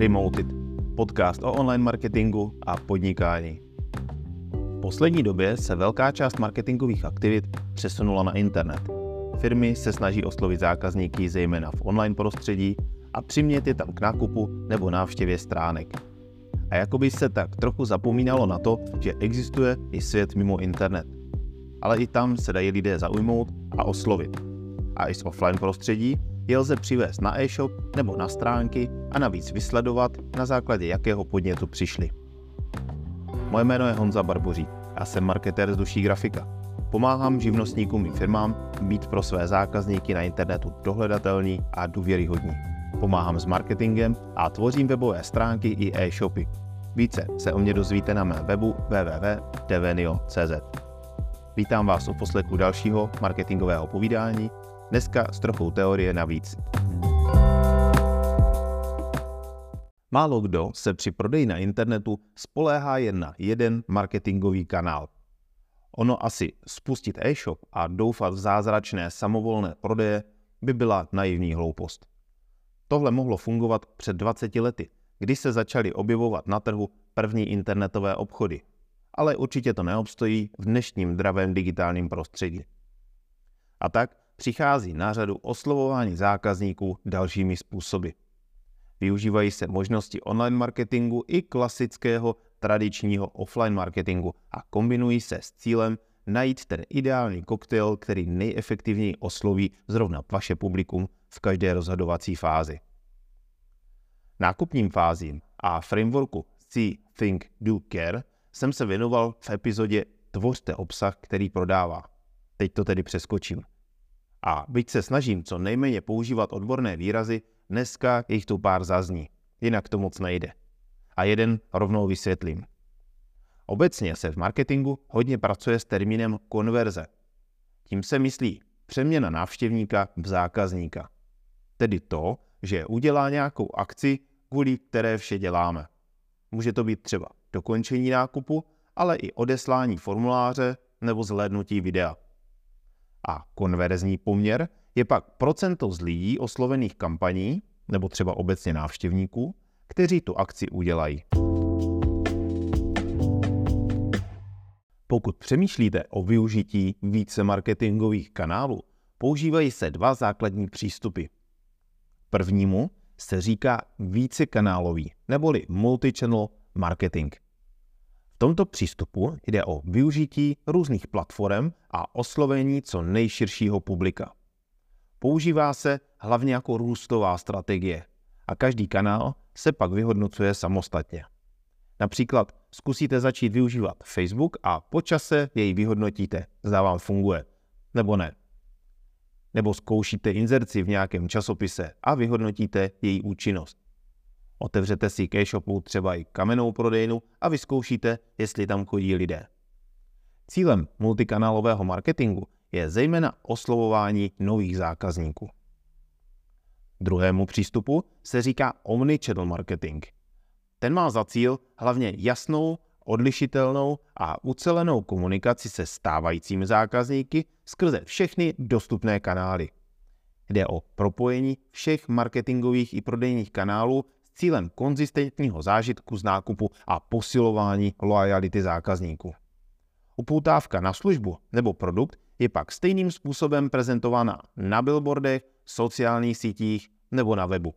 Remoted, podcast o online marketingu a podnikání. V poslední době se velká část marketingových aktivit přesunula na internet. Firmy se snaží oslovit zákazníky zejména v online prostředí a přimět je tam k nákupu nebo návštěvě stránek. A jakoby se tak trochu zapomínalo na to, že existuje i svět mimo internet. Ale i tam se dají lidé zaujmout a oslovit. A i z offline prostředí je lze přivést na e-shop nebo na stránky a navíc vysledovat, na základě jakého podnětu přišli. Moje jméno je Honza Barboří a jsem marketér z duší grafika. Pomáhám živnostníkům i firmám být pro své zákazníky na internetu dohledatelný a důvěryhodní. Pomáhám s marketingem a tvořím webové stránky i e-shopy. Více se o mě dozvíte na mém webu www.devenio.cz. Vítám vás u poslechu dalšího marketingového povídání Dneska s trochou teorie navíc. Málo kdo se při prodeji na internetu spoléhá jen na jeden marketingový kanál. Ono asi spustit e-shop a doufat v zázračné samovolné prodeje by byla naivní hloupost. Tohle mohlo fungovat před 20 lety, kdy se začaly objevovat na trhu první internetové obchody. Ale určitě to neobstojí v dnešním dravém digitálním prostředí. A tak přichází na řadu oslovování zákazníků dalšími způsoby. Využívají se možnosti online marketingu i klasického tradičního offline marketingu a kombinují se s cílem najít ten ideální koktejl, který nejefektivněji osloví zrovna vaše publikum v každé rozhodovací fázi. Nákupním fázím a frameworku See, Think, Do, Care jsem se věnoval v epizodě Tvořte obsah, který prodává. Teď to tedy přeskočím. A byť se snažím co nejméně používat odborné výrazy, dneska jich tu pár zazní. Jinak to moc nejde. A jeden rovnou vysvětlím. Obecně se v marketingu hodně pracuje s termínem konverze. Tím se myslí přeměna návštěvníka v zákazníka. Tedy to, že udělá nějakou akci, kvůli které vše děláme. Může to být třeba dokončení nákupu, ale i odeslání formuláře nebo zhlédnutí videa. A konverzní poměr je pak procento z lidí oslovených kampaní, nebo třeba obecně návštěvníků, kteří tu akci udělají. Pokud přemýšlíte o využití více marketingových kanálů, používají se dva základní přístupy. Prvnímu se říká vícekanálový neboli multichannel marketing – tomto přístupu jde o využití různých platform a oslovení co nejširšího publika. Používá se hlavně jako růstová strategie a každý kanál se pak vyhodnocuje samostatně. Například zkusíte začít využívat Facebook a po čase jej vyhodnotíte, zda vám funguje, nebo ne. Nebo zkoušíte inzerci v nějakém časopise a vyhodnotíte její účinnost. Otevřete si ke shopu třeba i kamennou prodejnu a vyzkoušíte, jestli tam chodí lidé. Cílem multikanálového marketingu je zejména oslovování nových zákazníků. Druhému přístupu se říká omnichannel marketing. Ten má za cíl hlavně jasnou, odlišitelnou a ucelenou komunikaci se stávajícími zákazníky skrze všechny dostupné kanály. Jde o propojení všech marketingových i prodejních kanálů cílem konzistentního zážitku z nákupu a posilování loajality zákazníků. Upoutávka na službu nebo produkt je pak stejným způsobem prezentována na billboardech, sociálních sítích nebo na webu.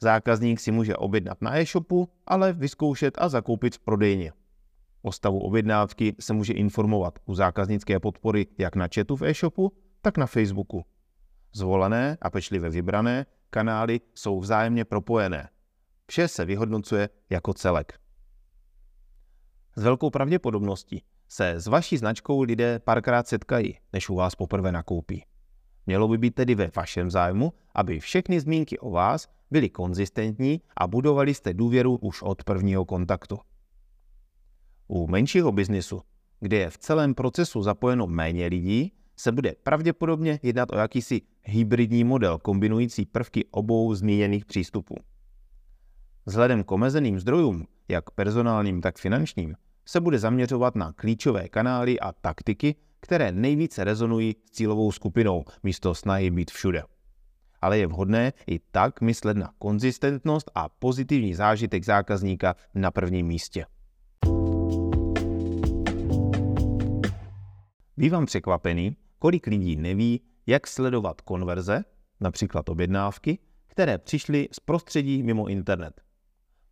Zákazník si může objednat na e-shopu, ale vyzkoušet a zakoupit v prodejně. O stavu objednávky se může informovat u zákaznické podpory jak na chatu v e-shopu, tak na Facebooku. Zvolené a pečlivě vybrané kanály jsou vzájemně propojené Vše se vyhodnocuje jako celek. S velkou pravděpodobností se s vaší značkou lidé párkrát setkají, než u vás poprvé nakoupí. Mělo by být tedy ve vašem zájmu, aby všechny zmínky o vás byly konzistentní a budovali jste důvěru už od prvního kontaktu. U menšího biznisu, kde je v celém procesu zapojeno méně lidí, se bude pravděpodobně jednat o jakýsi hybridní model kombinující prvky obou zmíněných přístupů. Vzhledem k omezeným zdrojům, jak personálním, tak finančním, se bude zaměřovat na klíčové kanály a taktiky, které nejvíce rezonují s cílovou skupinou, místo snahy být všude. ale je vhodné i tak myslet na konzistentnost a pozitivní zážitek zákazníka na prvním místě. Bývám překvapený, kolik lidí neví, jak sledovat konverze, například objednávky, které přišly z prostředí mimo internet.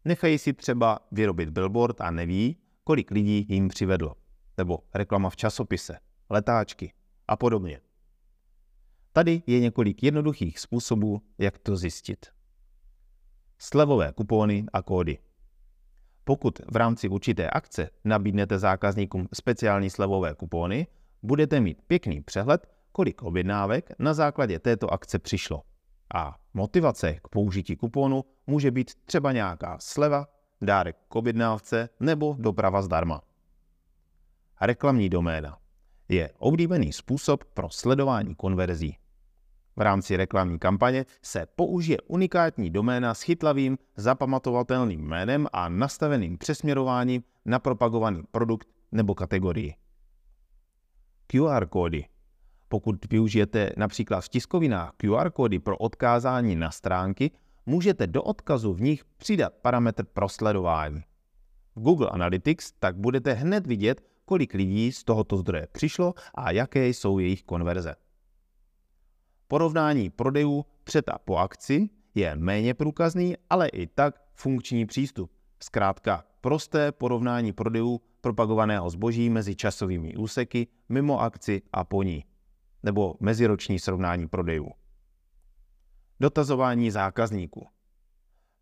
Nechají si třeba vyrobit billboard a neví, kolik lidí jim přivedlo. Nebo reklama v časopise, letáčky a podobně. Tady je několik jednoduchých způsobů, jak to zjistit. Slevové kupóny a kódy. Pokud v rámci určité akce nabídnete zákazníkům speciální slevové kupóny, budete mít pěkný přehled, kolik objednávek na základě této akce přišlo. A motivace k použití kuponu může být třeba nějaká sleva, dárek k objednávce nebo doprava zdarma. Reklamní doména je oblíbený způsob pro sledování konverzí. V rámci reklamní kampaně se použije unikátní doména s chytlavým, zapamatovatelným jménem a nastaveným přesměrováním na propagovaný produkt nebo kategorii. QR kódy. Pokud využijete například v tiskovinách QR kódy pro odkázání na stránky, můžete do odkazu v nich přidat parametr pro sledování. V Google Analytics tak budete hned vidět, kolik lidí z tohoto zdroje přišlo a jaké jsou jejich konverze. Porovnání prodejů před a po akci je méně průkazný, ale i tak funkční přístup. Zkrátka prosté porovnání prodejů propagovaného zboží mezi časovými úseky mimo akci a po ní, nebo meziroční srovnání prodejů. Dotazování zákazníků.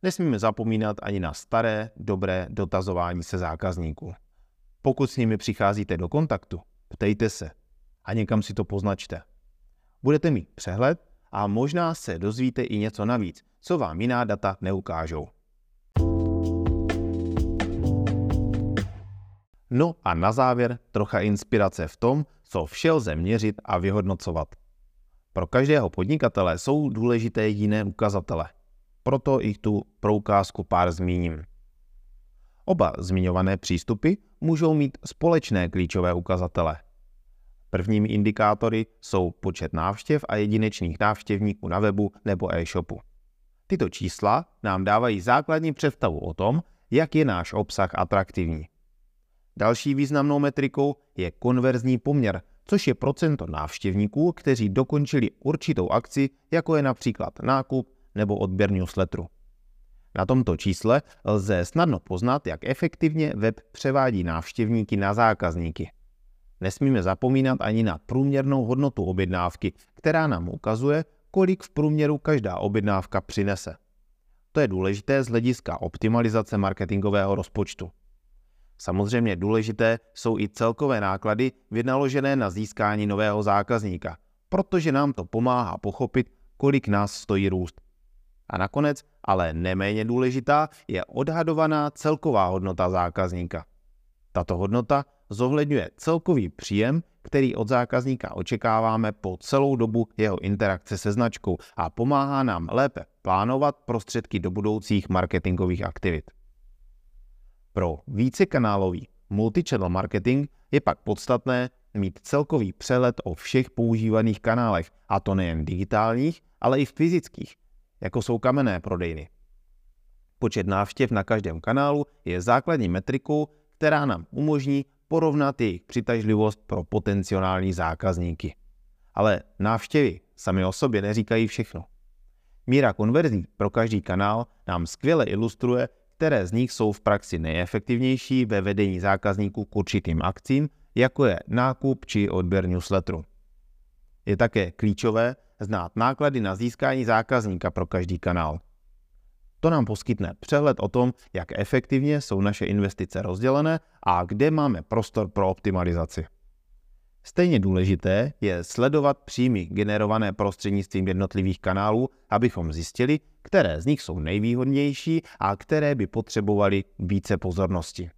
Nesmíme zapomínat ani na staré, dobré dotazování se zákazníků. Pokud s nimi přicházíte do kontaktu, ptejte se a někam si to poznačte. Budete mít přehled a možná se dozvíte i něco navíc, co vám jiná data neukážou. No a na závěr trocha inspirace v tom, co vše lze měřit a vyhodnocovat. Pro každého podnikatele jsou důležité jiné ukazatele. Proto ich tu pro ukázku pár zmíním. Oba zmiňované přístupy můžou mít společné klíčové ukazatele. Prvními indikátory jsou počet návštěv a jedinečných návštěvníků na webu nebo e-shopu. Tyto čísla nám dávají základní představu o tom, jak je náš obsah atraktivní. Další významnou metrikou je konverzní poměr, což je procento návštěvníků, kteří dokončili určitou akci, jako je například nákup nebo odběr newsletteru. Na tomto čísle lze snadno poznat, jak efektivně web převádí návštěvníky na zákazníky. Nesmíme zapomínat ani na průměrnou hodnotu objednávky, která nám ukazuje, kolik v průměru každá objednávka přinese. To je důležité z hlediska optimalizace marketingového rozpočtu. Samozřejmě důležité jsou i celkové náklady vynaložené na získání nového zákazníka, protože nám to pomáhá pochopit, kolik nás stojí růst. A nakonec, ale neméně důležitá, je odhadovaná celková hodnota zákazníka. Tato hodnota zohledňuje celkový příjem, který od zákazníka očekáváme po celou dobu jeho interakce se značkou a pomáhá nám lépe plánovat prostředky do budoucích marketingových aktivit. Pro vícekanálový multichannel marketing je pak podstatné mít celkový přehled o všech používaných kanálech, a to nejen digitálních, ale i fyzických, jako jsou kamenné prodejny. Počet návštěv na každém kanálu je základní metrikou, která nám umožní porovnat jejich přitažlivost pro potenciální zákazníky. Ale návštěvy sami o sobě neříkají všechno. Míra konverzí pro každý kanál nám skvěle ilustruje, které z nich jsou v praxi nejefektivnější ve vedení zákazníků k určitým akcím, jako je nákup či odběr newsletteru. Je také klíčové znát náklady na získání zákazníka pro každý kanál. To nám poskytne přehled o tom, jak efektivně jsou naše investice rozdělené a kde máme prostor pro optimalizaci. Stejně důležité je sledovat příjmy generované prostřednictvím jednotlivých kanálů, abychom zjistili, které z nich jsou nejvýhodnější a které by potřebovaly více pozornosti.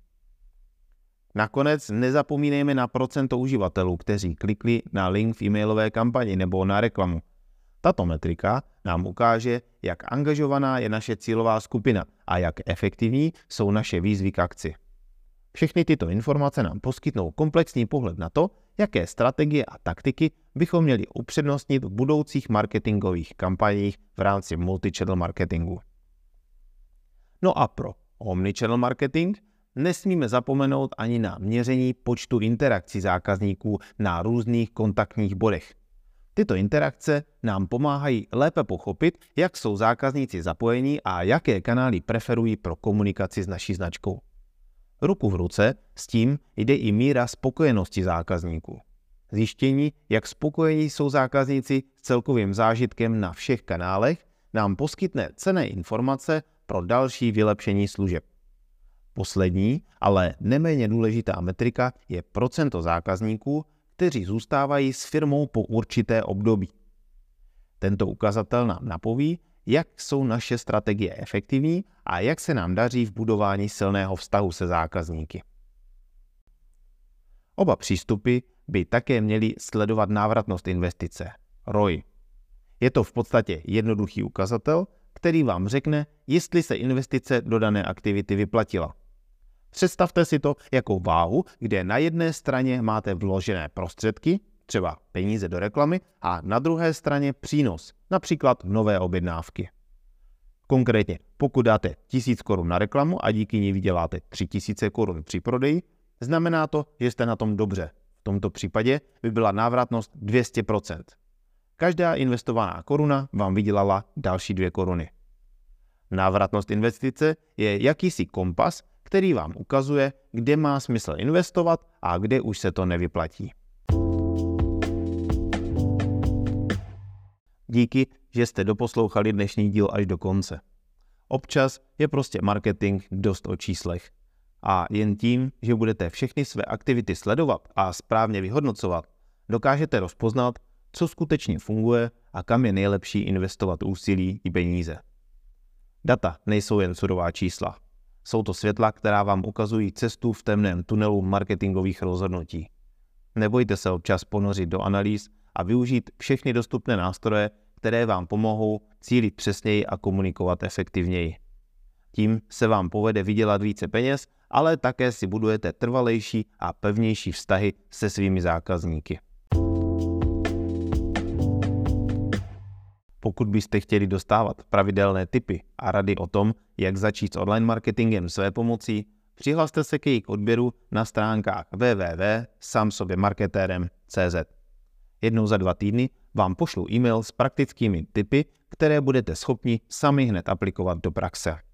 Nakonec nezapomínejme na procento uživatelů, kteří klikli na link v e-mailové kampani nebo na reklamu. Tato metrika nám ukáže, jak angažovaná je naše cílová skupina a jak efektivní jsou naše výzvy k akci. Všechny tyto informace nám poskytnou komplexní pohled na to, jaké strategie a taktiky bychom měli upřednostnit v budoucích marketingových kampaních v rámci multichannel marketingu. No a pro omnichannel marketing nesmíme zapomenout ani na měření počtu interakcí zákazníků na různých kontaktních bodech. Tyto interakce nám pomáhají lépe pochopit, jak jsou zákazníci zapojení a jaké kanály preferují pro komunikaci s naší značkou. Ruku v ruce s tím jde i míra spokojenosti zákazníků. Zjištění, jak spokojení jsou zákazníci s celkovým zážitkem na všech kanálech, nám poskytne cené informace pro další vylepšení služeb. Poslední, ale neméně důležitá metrika je procento zákazníků, kteří zůstávají s firmou po určité období. Tento ukazatel nám napoví, jak jsou naše strategie efektivní a jak se nám daří v budování silného vztahu se zákazníky. Oba přístupy by také měly sledovat návratnost investice, ROI. Je to v podstatě jednoduchý ukazatel, který vám řekne, jestli se investice do dané aktivity vyplatila. Představte si to jako váhu, kde na jedné straně máte vložené prostředky, třeba peníze do reklamy, a na druhé straně přínos, například nové objednávky. Konkrétně, pokud dáte 1000 korun na reklamu a díky ní vyděláte 3000 korun při prodeji, znamená to, že jste na tom dobře. V tomto případě by byla návratnost 200%. Každá investovaná koruna vám vydělala další 2 koruny. Návratnost investice je jakýsi kompas, který vám ukazuje, kde má smysl investovat a kde už se to nevyplatí. Díky, že jste doposlouchali dnešní díl až do konce. Občas je prostě marketing dost o číslech. A jen tím, že budete všechny své aktivity sledovat a správně vyhodnocovat, dokážete rozpoznat, co skutečně funguje a kam je nejlepší investovat úsilí i peníze. Data nejsou jen surová čísla. Jsou to světla, která vám ukazují cestu v temném tunelu marketingových rozhodnutí. Nebojte se občas ponořit do analýz a využít všechny dostupné nástroje, které vám pomohou cílit přesněji a komunikovat efektivněji. Tím se vám povede vydělat více peněz, ale také si budujete trvalejší a pevnější vztahy se svými zákazníky. Pokud byste chtěli dostávat pravidelné tipy a rady o tom, jak začít s online marketingem své pomocí, přihlaste se k jejich odběru na stránkách www.samsobemarketérem.cz. Jednou za dva týdny vám pošlu e-mail s praktickými tipy, které budete schopni sami hned aplikovat do praxe.